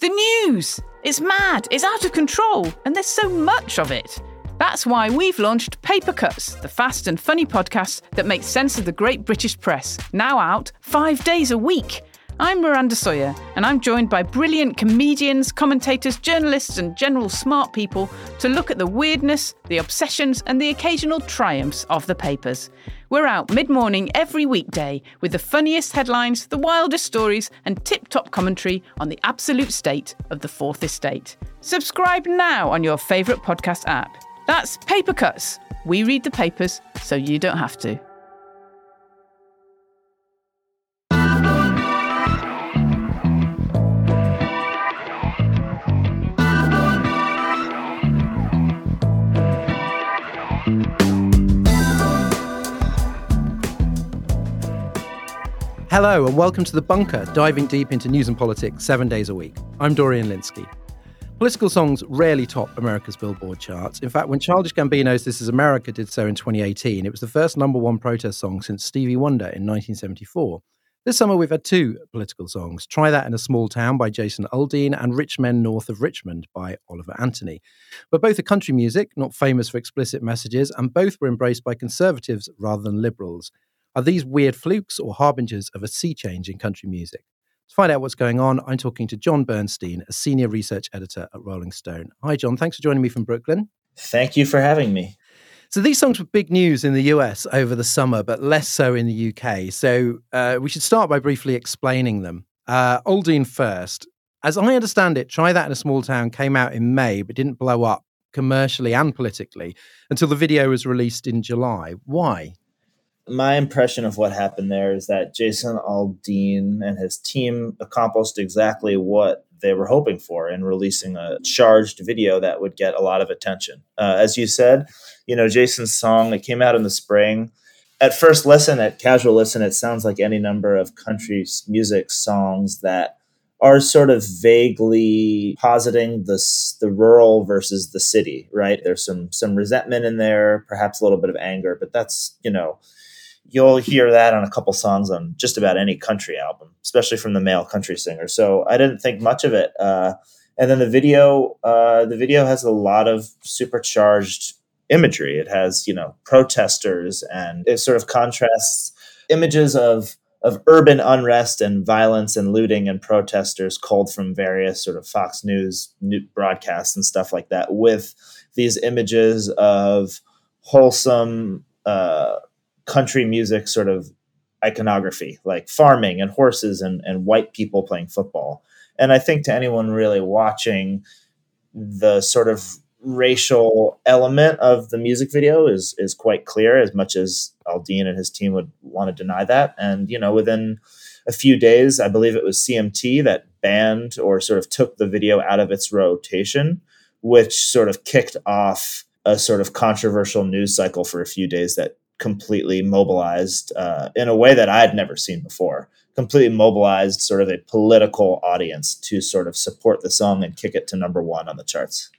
The news! It's mad, it's out of control, and there's so much of it. That's why we've launched Paper Cuts, the fast and funny podcast that makes sense of the great British press, now out five days a week. I'm Miranda Sawyer, and I'm joined by brilliant comedians, commentators, journalists, and general smart people to look at the weirdness, the obsessions, and the occasional triumphs of the papers. We're out mid morning every weekday with the funniest headlines, the wildest stories, and tip top commentary on the absolute state of the Fourth Estate. Subscribe now on your favourite podcast app. That's Paper Cuts. We read the papers so you don't have to. Hello, and welcome to The Bunker, diving deep into news and politics seven days a week. I'm Dorian Lynskey. Political songs rarely top America's Billboard charts. In fact, when Childish Gambino's This Is America did so in 2018, it was the first number one protest song since Stevie Wonder in 1974. This summer, we've had two political songs Try That in a Small Town by Jason Aldean and Rich Men North of Richmond by Oliver Anthony. But both are country music, not famous for explicit messages, and both were embraced by conservatives rather than liberals. Are these weird flukes or harbingers of a sea change in country music? To find out what's going on, I'm talking to Jon Bernstein, a senior research editor at Rolling Stone. Hi, Jon. Thanks for joining me from Brooklyn. Thank you for having me. So these songs were big news in the US over the summer, but less so in the UK. So uh, we should start by briefly explaining them. Uh, Aldean first. As I understand it, Try That in a Small Town came out in May, but didn't blow up commercially and politically until the video was released in July. Why? My impression of what happened there is that Jason Aldean and his team accomplished exactly what they were hoping for in releasing a charged video that would get a lot of attention. Uh, as you said, you know, Jason's song, it came out in the spring. At first listen, at casual listen, it sounds like any number of country music songs that are sort of vaguely positing the the rural versus the city, right? There's some some resentment in there, perhaps a little bit of anger, but that's, you know, you'll hear that on a couple songs on just about any country album, especially from the male country singer. So I didn't think much of it. Uh, and then the video, uh, the video has a lot of supercharged imagery. It has, you know, protesters and it sort of contrasts images of of urban unrest and violence and looting and protesters culled from various sort of Fox News broadcasts and stuff like that with these images of wholesome uh, country music sort of iconography, like farming and horses and, and white people playing football. And I think to anyone really watching, the sort of racial element of the music video is is quite clear, as much as Aldean and his team would want to deny that. And you know, within a few days, I believe it was CMT that banned or sort of took the video out of its rotation, which sort of kicked off a sort of controversial news cycle for a few days that completely mobilized uh, in a way that I had never seen before. Completely mobilized sort of a political audience to sort of support the song and kick it to number one on the charts.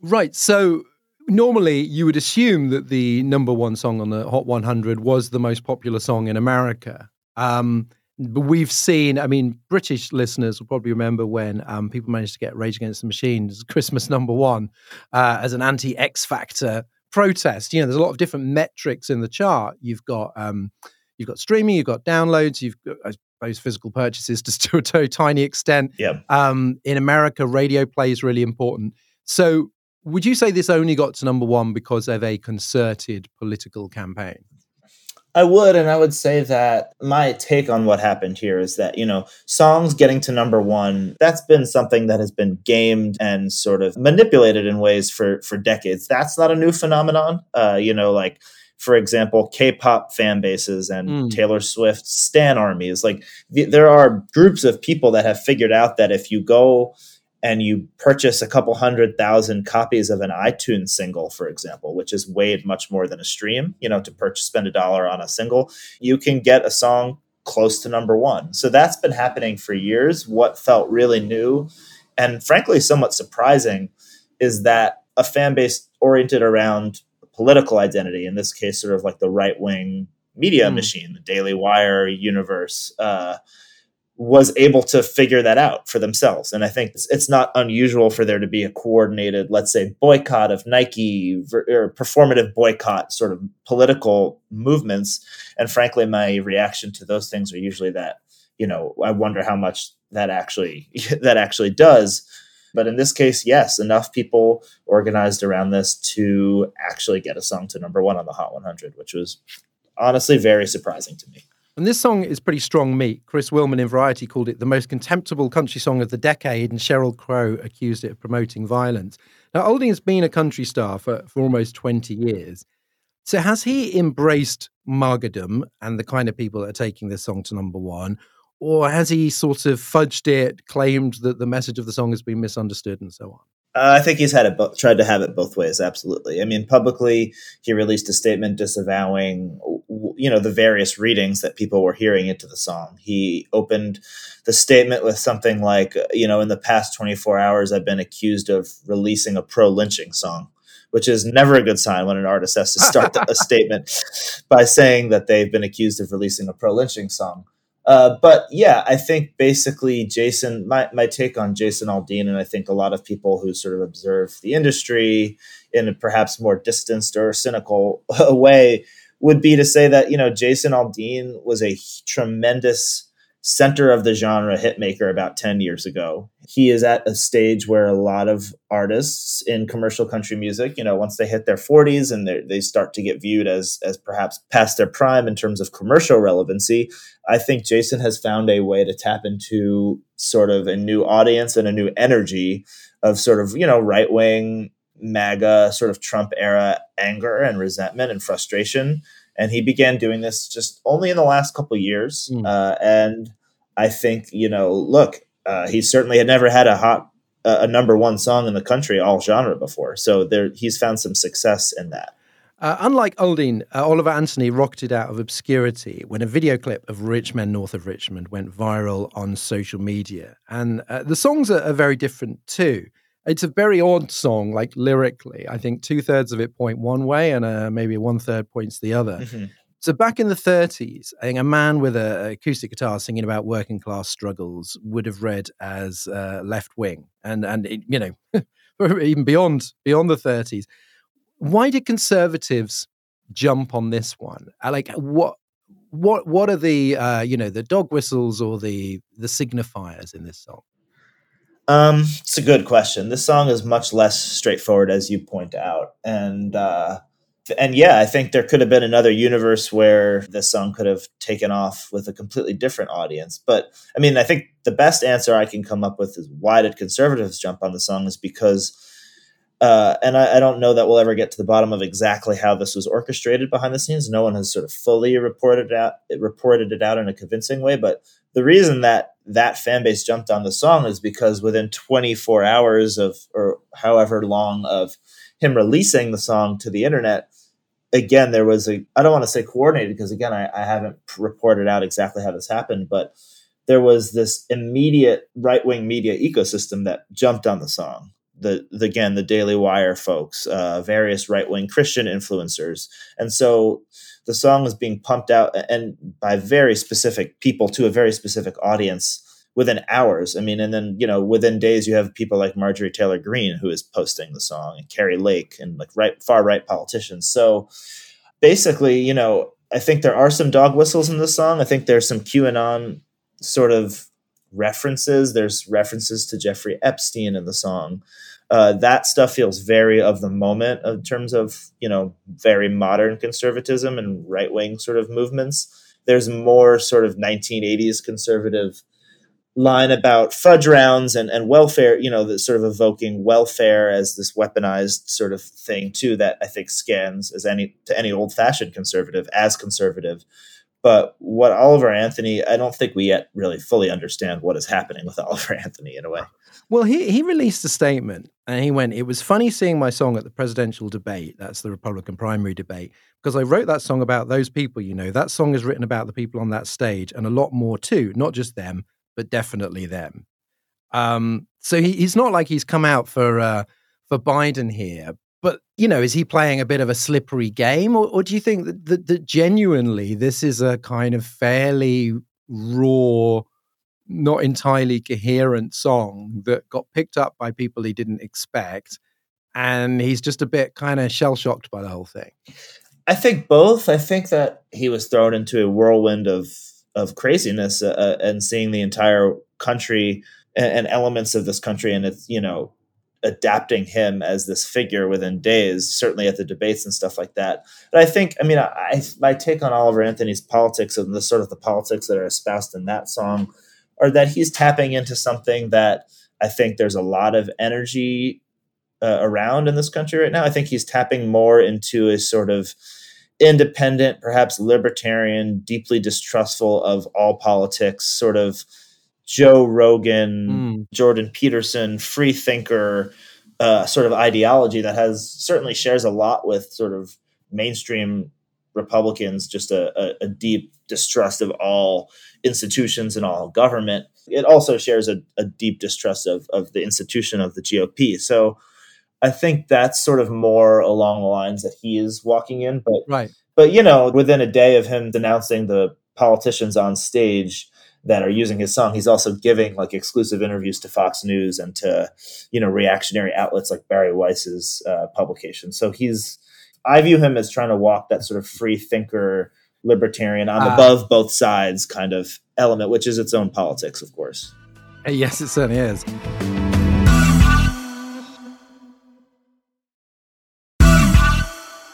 Right. So normally you would assume that the number one song on the Hot 100 was the most popular song in America. Um, but we've seen, I mean, British listeners will probably remember when um, people managed to get Rage Against the Machine as Christmas number one uh, as an anti X Factor protest. You know, there's a lot of different metrics in the chart. You've got um, you've got streaming, you've got downloads, you've got I suppose physical purchases to, to a tiny extent. Yeah. Um, in America, radio play is really important. So, would you say this only got to number one because of a concerted political campaign? I would, and I would say that my take on what happened here is that, you know, songs getting to number one, that's been something that has been gamed and sort of manipulated in ways for for decades. That's not a new phenomenon. Uh, you know, like for example, K-pop fan bases and mm. Taylor Swift stan armies. Like th- there are groups of people that have figured out that if you go and you purchase a couple hundred thousand copies of an iTunes single, for example, which is weighed much more than a stream, you know, to purchase, spend a dollar on a single, you can get a song close to number one. So that's been happening for years. What felt really new and frankly somewhat surprising is that a fan base oriented around political identity, in this case, sort of like the right wing media mm. machine, the Daily Wire universe, uh, was able to figure that out for themselves. And I think it's, it's, not unusual for there to be a coordinated, let's say, boycott of Nike or performative boycott sort of political movements. And frankly, my reaction to those things are usually that, you know, I wonder how much that actually that actually does. But in this case, yes, enough people organized around this to actually get a song to number one on the Hot 100, which was honestly very surprising to me. And this song is pretty strong meat. Chris Willman in Variety called it the most contemptible country song of the decade, and Sheryl Crow accused it of promoting violence. Now, has been a country star for, for almost 20 years. So has he embraced martyrdom and the kind of people that are taking this song to number one? Or has he sort of fudged it, claimed that the message of the song has been misunderstood, and so on? Uh, I think he's had it bo- tried to have it both ways. Absolutely. I mean, publicly, he released a statement disavowing, you know, the various readings that people were hearing into the song. He opened the statement with something like, you know, in the past 24 hours, I've been accused of releasing a pro lynching song, which is never a good sign when an artist has to start a statement by saying that they've been accused of releasing a pro lynching song. Uh, but yeah, I think basically Jason, my, my take on Jason Aldean, and I think a lot of people who sort of observe the industry in a perhaps more distanced or cynical way would be to say that, you know, Jason Aldean was a tremendous center of the genre hitmaker about 10 years ago. He is at a stage where a lot of artists in commercial country music, you know, once they hit their 40s and they start to get viewed as as perhaps past their prime in terms of commercial relevancy, I think Jason has found a way to tap into sort of a new audience and a new energy of sort of, you know, right-wing MAGA sort of Trump era anger and resentment and frustration and he began doing this just only in the last couple years. Mm. Uh, and I think you know, look, uh, he certainly had never had a hot uh, a number one song in the country all genre before, so there he's found some success in that. Uh, unlike Aldean, uh, Oliver Anthony rocketed out of obscurity when a video clip of Rich Men North of Richmond went viral on social media. And uh, the songs are, are, very different too it's a very odd song, like lyrically. I think two thirds of it point one way and uh, maybe one third points the other. Mm-hmm. So back in the 30s, I think a man with an acoustic guitar singing about working class struggles would have read as uh, left wing, and and it, you know even beyond beyond the 30s. Why did conservatives jump on this one? Uh, like what what what are the uh, you know the dog whistles or the the signifiers in this song? Um, it's a good question. This song is much less straightforward, as you point out, and uh, and yeah, I think there could have been another universe where this song could have taken off with a completely different audience. But I mean, I think the best answer I can come up with is why did conservatives jump on the song is because. Uh, and I, I, don't know that we'll ever get to the bottom of exactly how this was orchestrated behind the scenes. No one has sort of fully reported it out, reported it out in a convincing way. But the reason that that fan base jumped on the song is because within 24 hours of or however long of him releasing the song to the internet again there was a i don't want to say coordinated because again I, I haven't reported out exactly how this happened but there was this immediate right-wing media ecosystem that jumped on the song the, the again the daily wire folks uh, various right-wing christian influencers and so the song was being pumped out and by very specific people to a very specific audience within hours. I mean, and then you know within days you have people like Marjorie Taylor Greene who is posting the song and Kari Lake and like right far right politicians. So basically, you know, I think there are some dog whistles in the song. I think there's some QAnon sort of references. There's references to Jeffrey Epstein in the song uh, that stuff feels very of the moment in terms of you know very modern conservatism and right wing sort of movements. There's more sort of 1980s conservative line about fudge rounds and, and welfare, you know, the sort of evoking welfare as this weaponized sort of thing too that I think scans as any to any old fashioned conservative as conservative. But what Oliver Anthony, I don't think we yet really fully understand what is happening with Oliver Anthony in a way. Well, he, he released a statement and he went, It was funny seeing my song at the presidential debate. That's the Republican primary debate. Because I wrote that song about those people, you know. That song is written about the people on that stage and a lot more too, not just them, but definitely them. Um, so he, he's not like he's come out for uh, for Biden here. But, you know, is he playing a bit of a slippery game? Or, or do you think that, that, that genuinely this is a kind of fairly raw not entirely coherent song that got picked up by people he didn't expect. And he's just a bit kind of shell shocked by the whole thing. I think both. I think that he was thrown into a whirlwind of of craziness uh, uh and seeing the entire country and, and elements of this country and it's you know adapting him as this figure within days, certainly at the debates and stuff like that. But I think, I mean, I, my take on Oliver Anthony's politics and the sort of the politics that are espoused in that song are that he's tapping into something that I think there's a lot of energy uh, around in this country right now. I think he's tapping more into a sort of independent, perhaps libertarian, deeply distrustful of all politics, sort of Joe Rogan, mm. Jordan Peterson, free thinker uh, sort of ideology that has certainly shares a lot with sort of mainstream Republicans, just a, a, a deep distrust of all institutions and all government. It also shares a, a deep distrust of, of the institution of the GOP. So I think that's sort of more along the lines that he is walking in. But right. But you know, within a day of him denouncing the politicians on stage, that are using his song. He's also giving like exclusive interviews to Fox News and to you know reactionary outlets like Bari Weiss's uh, publication. So he's I view him as trying to walk that sort of free thinker, libertarian, I'm uh, above both sides kind of element, which is its own politics, of course. Yes, it certainly is.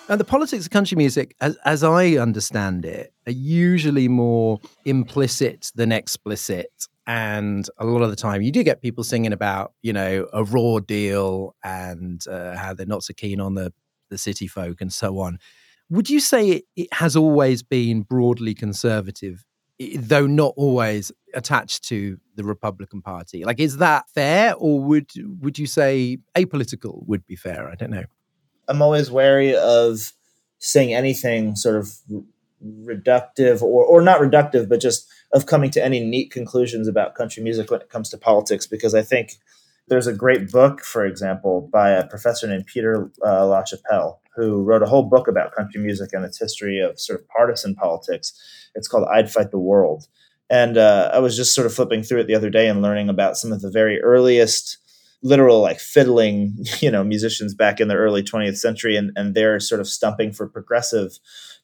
And the politics of country music, as, as I understand it, are usually more implicit than explicit. And a lot of the time, you do get people singing about, you know, a raw deal and uh, how they're not so keen on the, the city folk and so on. Would you say it, it has always been broadly conservative, though not always attached to the Republican Party? Like, is that fair, or would would you say apolitical would be fair? I don't know. I'm always wary of saying anything sort of reductive or, or not reductive, but just of coming to any neat conclusions about country music when it comes to politics, because I think there's a great book, for example, by a professor named Peter uh, LaChapelle, who wrote a whole book about country music and its history of sort of partisan politics. It's called I'd Fight the World. And uh, I was just sort of flipping through it the other day and learning about some of the very earliest literal like fiddling you know musicians back in the early 20th century and, and they're sort of stumping for progressive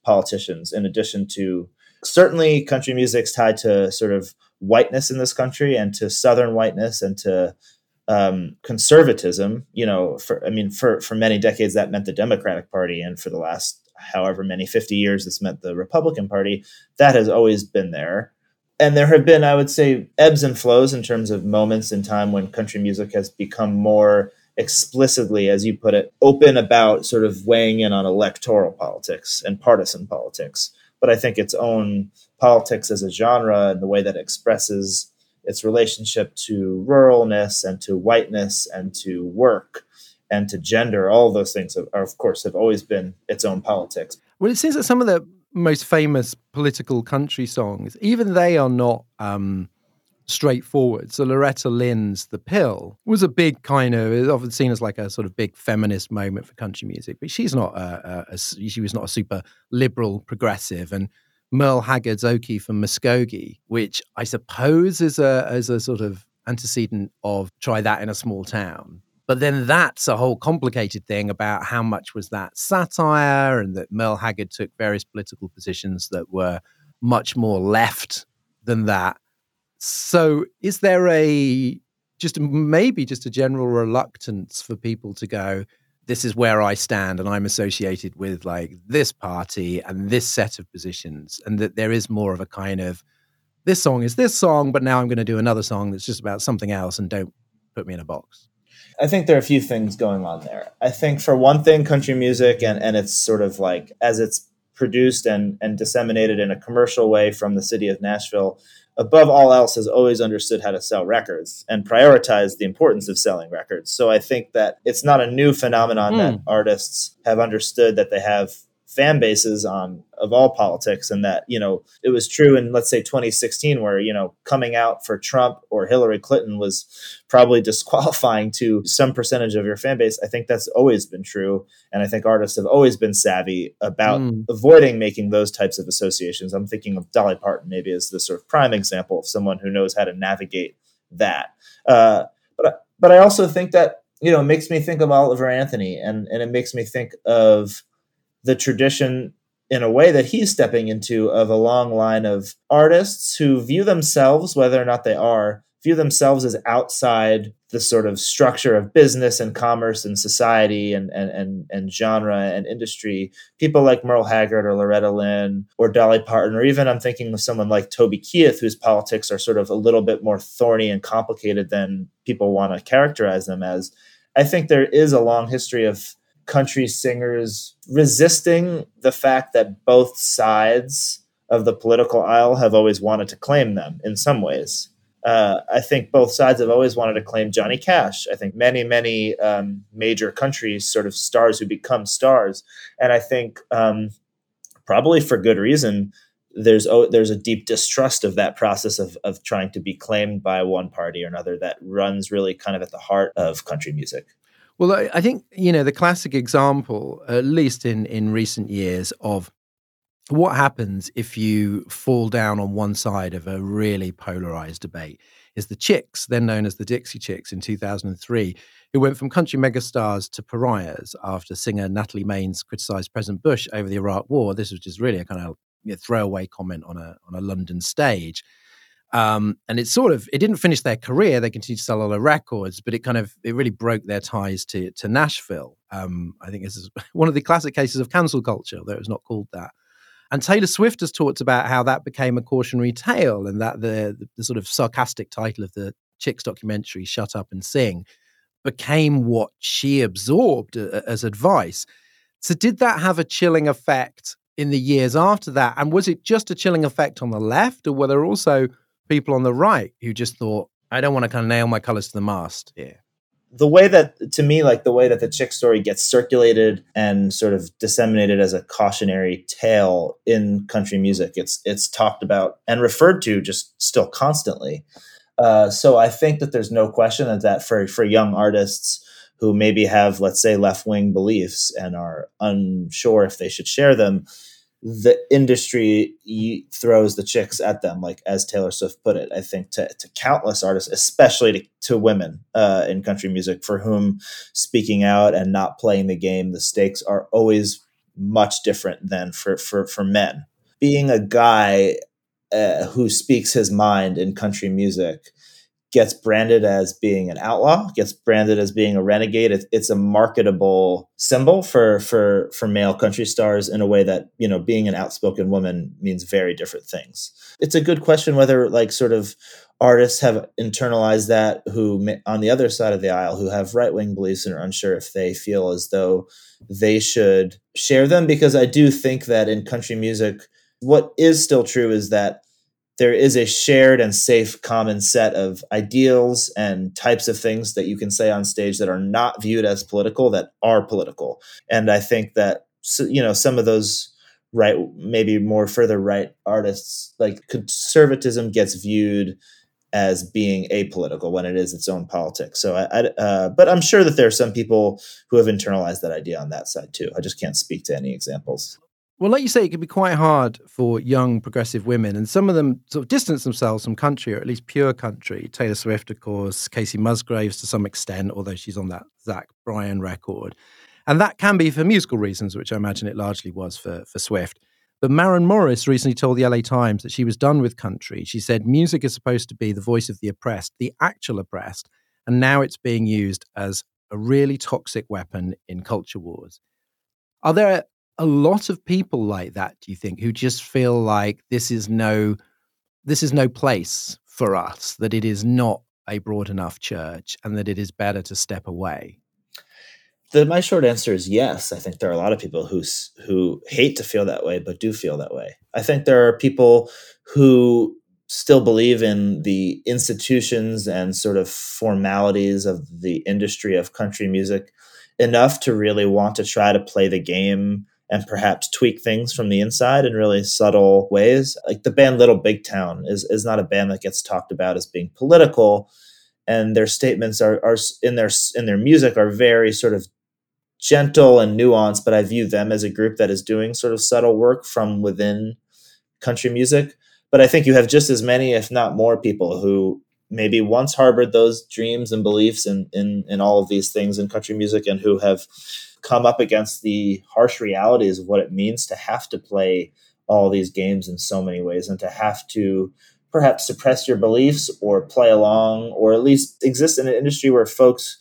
politicians in addition to certainly country music's tied to sort of whiteness in this country and to southern whiteness and to um, conservatism you know for i mean for for many decades that meant the democratic party and for the last however many 50 years this meant the republican party that has always been there and there have been, I would say, ebbs and flows in terms of moments in time when country music has become more explicitly, as you put it, open about sort of weighing in on electoral politics and partisan politics. But I think its own politics as a genre and the way that it expresses its relationship to ruralness and to whiteness and to work and to gender, all those things are, of course, have always been its own politics. Well, it seems that some of the most famous political country songs, even they are not um, straightforward. So Loretta Lynn's "The Pill" was a big kind of it's often seen as like a sort of big feminist moment for country music, but she's not a, a, a she was not a super liberal progressive and. Merle Haggard's Okie from Muskogee, which I suppose is a is a sort of antecedent of try that in a small town. But then that's a whole complicated thing about how much was that satire and that Merle Haggard took various political positions that were much more left than that. So is there a just maybe just a general reluctance for people to go, this is where I stand and I'm associated with like this party and this set of positions, and that there is more of a kind of this song is this song, but now I'm going to do another song that's just about something else and don't put me in a box. I think there are a few things going on there. I think for one thing, country music and, and it's sort of like as it's produced and, and disseminated in a commercial way from the city of Nashville, above all else, has always understood how to sell records and prioritize the importance of selling records. So I think that it's not a new phenomenon mm. that artists have understood that they have fan bases on of all politics and that you know it was true in let's say 2016 where you know coming out for Trump or Hillary Clinton was probably disqualifying to some percentage of your fan base. I think that's always been true and I think artists have always been savvy about mm. avoiding making those types of associations. I'm thinking of Dolly Parton maybe as the sort of prime example of someone who knows how to navigate that. Uh, but but I also think that you know, it makes me think of Oliver Anthony and, and it makes me think of the tradition in a way that he's stepping into of a long line of artists who view themselves, whether or not they are, view themselves as outside the sort of structure of business and commerce and society and, and, and, and genre and industry. People like Merle Haggard or Loretta Lynn or Dolly Parton, or even I'm thinking of someone like Toby Keith, whose politics are sort of a little bit more thorny and complicated than people want to characterize them as. I think there is a long history of country singers resisting the fact that both sides of the political aisle have always wanted to claim them in some ways. Uh, I think both sides have always wanted to claim Johnny Cash. I think many, many um, major countries, sort of stars who become stars, and I think um, probably for good reason. There's oh, there's a deep distrust of that process of of trying to be claimed by one party or another that runs really kind of at the heart of country music. Well, I think you know the classic example, at least in in recent years, of what happens if you fall down on one side of a really polarized debate is the Chicks, then known as the Dixie Chicks, in 2003, who went from country megastars to pariahs after singer Natalie Maines criticized President Bush over the Iraq War. This was just really a kind of you know, throwaway comment on a on a London stage. Um, and it sort of it didn't finish their career. They continued to sell a lot of records, but it kind of it really broke their ties to to Nashville. Um, I think this is one of the classic cases of cancel culture, though it was not called that. And Taylor Swift has talked about how that became a cautionary tale, and that the, the, the sort of sarcastic title of the Chicks documentary, "Shut Up and Sing," became what she absorbed uh, as advice. So, did that have a chilling effect in the years after that? And was it just a chilling effect on the left, or were there also people on the right who just thought, I don't want to kind of nail my colors to the mast here. The way that, to me, like the way that the chick story gets circulated and sort of disseminated as a cautionary tale in country music, it's it's talked about and referred to just still constantly. Uh, so I think that there's no question that, that for for young artists who maybe have, let's say, left wing beliefs and are unsure if they should share them, the industry throws the chicks at them, like as Taylor Swift put it. I think to, to countless artists, especially to, to women uh, in country music, for whom speaking out and not playing the game, the stakes are always much different than for for for men. Being a guy uh, who speaks his mind in country music gets branded as being an outlaw, gets branded as being a renegade. It's, it's a marketable symbol for for for male country stars in a way that you know being an outspoken woman means very different things. It's a good question whether like sort of artists have internalized that who on the other side of the aisle who have right wing beliefs and are unsure if they feel as though they should share them because I do think that in country music what is still true is that there is a shared and safe common set of ideals and types of things that you can say on stage that are not viewed as political that are political. And i think that you know some of those right maybe more further right artists like conservatism gets viewed as being apolitical when it is its own politics. So i, I uh, but i'm sure that there are some people who have internalized that idea on that side too. I just can't speak to any examples well, like you say, it can be quite hard for young progressive women, and some of them sort of distance themselves from country, or at least pure country. Taylor Swift, of course, Kacey Musgraves to some extent, although she's on that Zach Bryan record. And that can be for musical reasons, which I imagine it largely was for, for Swift. But Maren Morris recently told the LA Times that she was done with country. She said music is supposed to be the voice of the oppressed, the actual oppressed, and now it's being used as a really toxic weapon in culture wars. Are there a lot of people like that do you think who just feel like this is no this is no place for us that it is not a broad enough church and that it is better to step away? The, my short answer is yes. I think there are a lot of people who who hate to feel that way but do feel that way. I think there are people who still believe in the institutions and sort of formalities of the industry of country music enough to really want to try to play the game and perhaps tweak things from the inside in really subtle ways. Like the band Little Big Town is, is not a band that gets talked about as being political, and their statements are, are in their in their music are very sort of gentle and nuanced. But I view them as a group that is doing sort of subtle work from within country music. But I think you have just as many, if not more, people who maybe once harbored those dreams and beliefs in, in, in all of these things in country music and who have come up against the harsh realities of what it means to have to play all these games in so many ways and to have to perhaps suppress your beliefs or play along or at least exist in an industry where folks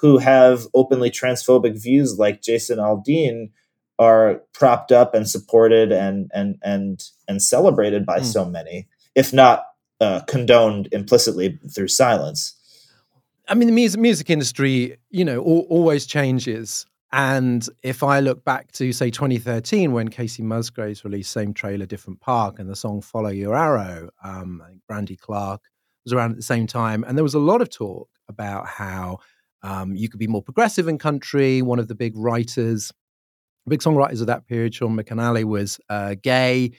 who have openly transphobic views like Jason Aldean are propped up and supported and and and and celebrated by mm. so many if not uh, condoned implicitly through silence I mean, the music music industry, you know, always changes. And if I look back to, say, 2013, when Kacey Musgraves released Same Trailer, Different Park and the song Follow Your Arrow, um, Brandy Clark was around at the same time. And there was a lot of talk about how um, you could be more progressive in country. One of the big writers, big songwriters of that period, Shane McAnally, was uh, gay.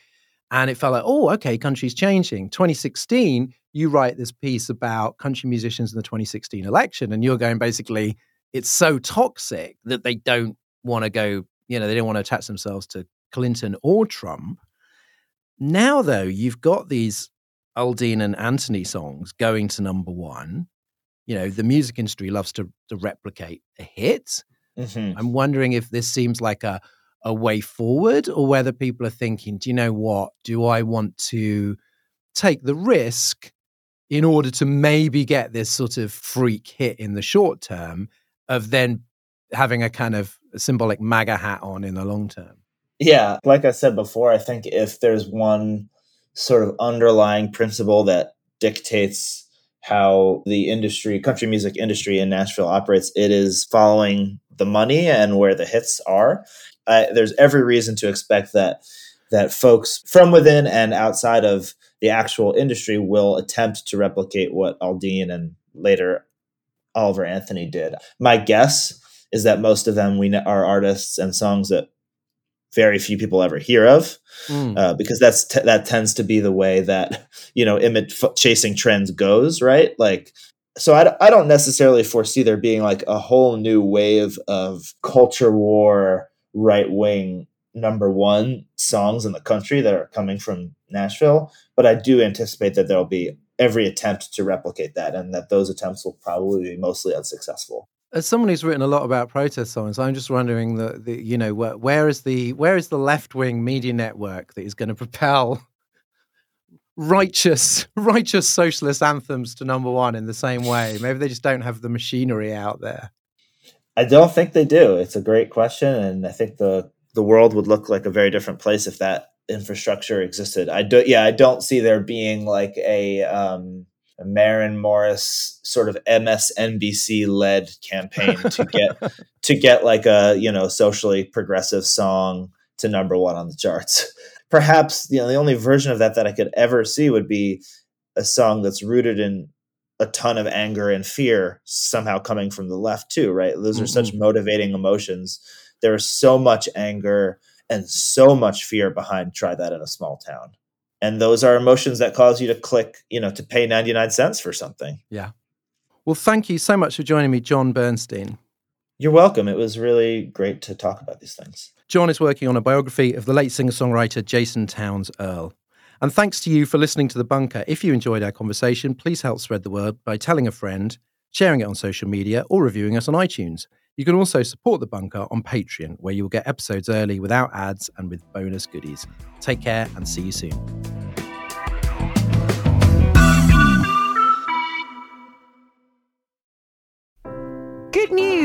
And it felt like, oh, okay, country's changing. 2016, you write this piece about country musicians in the 2016 election, and you're going basically, it's so toxic that they don't want to go, you know, they don't want to attach themselves to Clinton or Trump. Now, though, you've got these Aldean and Anthony songs going to number one. You know, the music industry loves to, to replicate a hit. Mm-hmm. I'm wondering if this seems like a, a way forward or whether people are thinking, do you know what? Do I want to take the risk in order to maybe get this sort of freak hit in the short term of then having a kind of symbolic MAGA hat on in the long term. Yeah, like I said before, I think if there's one sort of underlying principle that dictates how the industry, country music industry in Nashville operates, it is following the money and where the hits are. there's every reason to expect that that folks from within and outside of the actual industry will attempt to replicate what Aldean and later Oliver Anthony did. My guess is that most of them we are artists and songs that very few people ever hear of, mm. uh, because that's t- that tends to be the way that you know image f- chasing trends goes, right? Like, so I d- I don't necessarily foresee there being like a whole new wave of culture war right wing number one songs in the country that are coming from Nashville, but I do anticipate that there'll be every attempt to replicate that and that those attempts will probably be mostly unsuccessful as someone who's written a lot about protest songs, I'm just wondering that the, you know where, where is the where is the left wing media network that is going to propel righteous righteous socialist anthems to number one in the same way? Maybe they just don't have the machinery out there. I don't think they do. It's a great question, and I think the the world would look like a very different place if that infrastructure existed. I don't. yeah, I don't see there being like a um, a Maren Morris sort of MSNBC led campaign to get to get like a you know socially progressive song to number one on the charts. Perhaps you know the only version of that that I could ever see would be a song that's rooted in a ton of anger and fear somehow coming from the left too, right? Those are mm-hmm. such motivating emotions. There is so much anger and so much fear behind try that in a small town. And those are emotions that cause you to click you know to pay 99 cents for something. Yeah. Well thank you so much for joining me Jon bernstein. You're welcome. It was really great to talk about these things. Jon is working on a biography of the late singer-songwriter Justin Townes Earle. And thanks to you for listening to the bunker. If you enjoyed our conversation please help spread the word by telling a friend sharing it on social media or reviewing us on itunes you can also support The Bunker on Patreon, where you will get episodes early without ads and with bonus goodies. Take care and see you soon.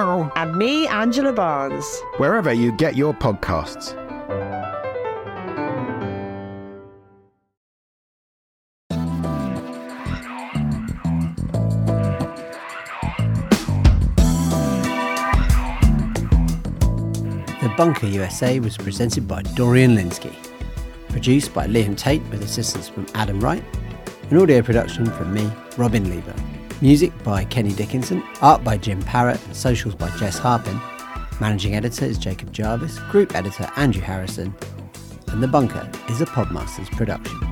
And me, Angela Barnes. Wherever you get your podcasts. The Bunker USA was presented by Dorian Lynskey, produced by Liam Tate with assistance from Adam Wright, an audio production from me, Robin Leeburn. Music by Kenny Dickinson. Art by Jim Parrott. Socials by Jess Harpin. Managing editor is Jacob Jarvis. Group editor Andrew Harrison. And The Bunker is a Podmasters production.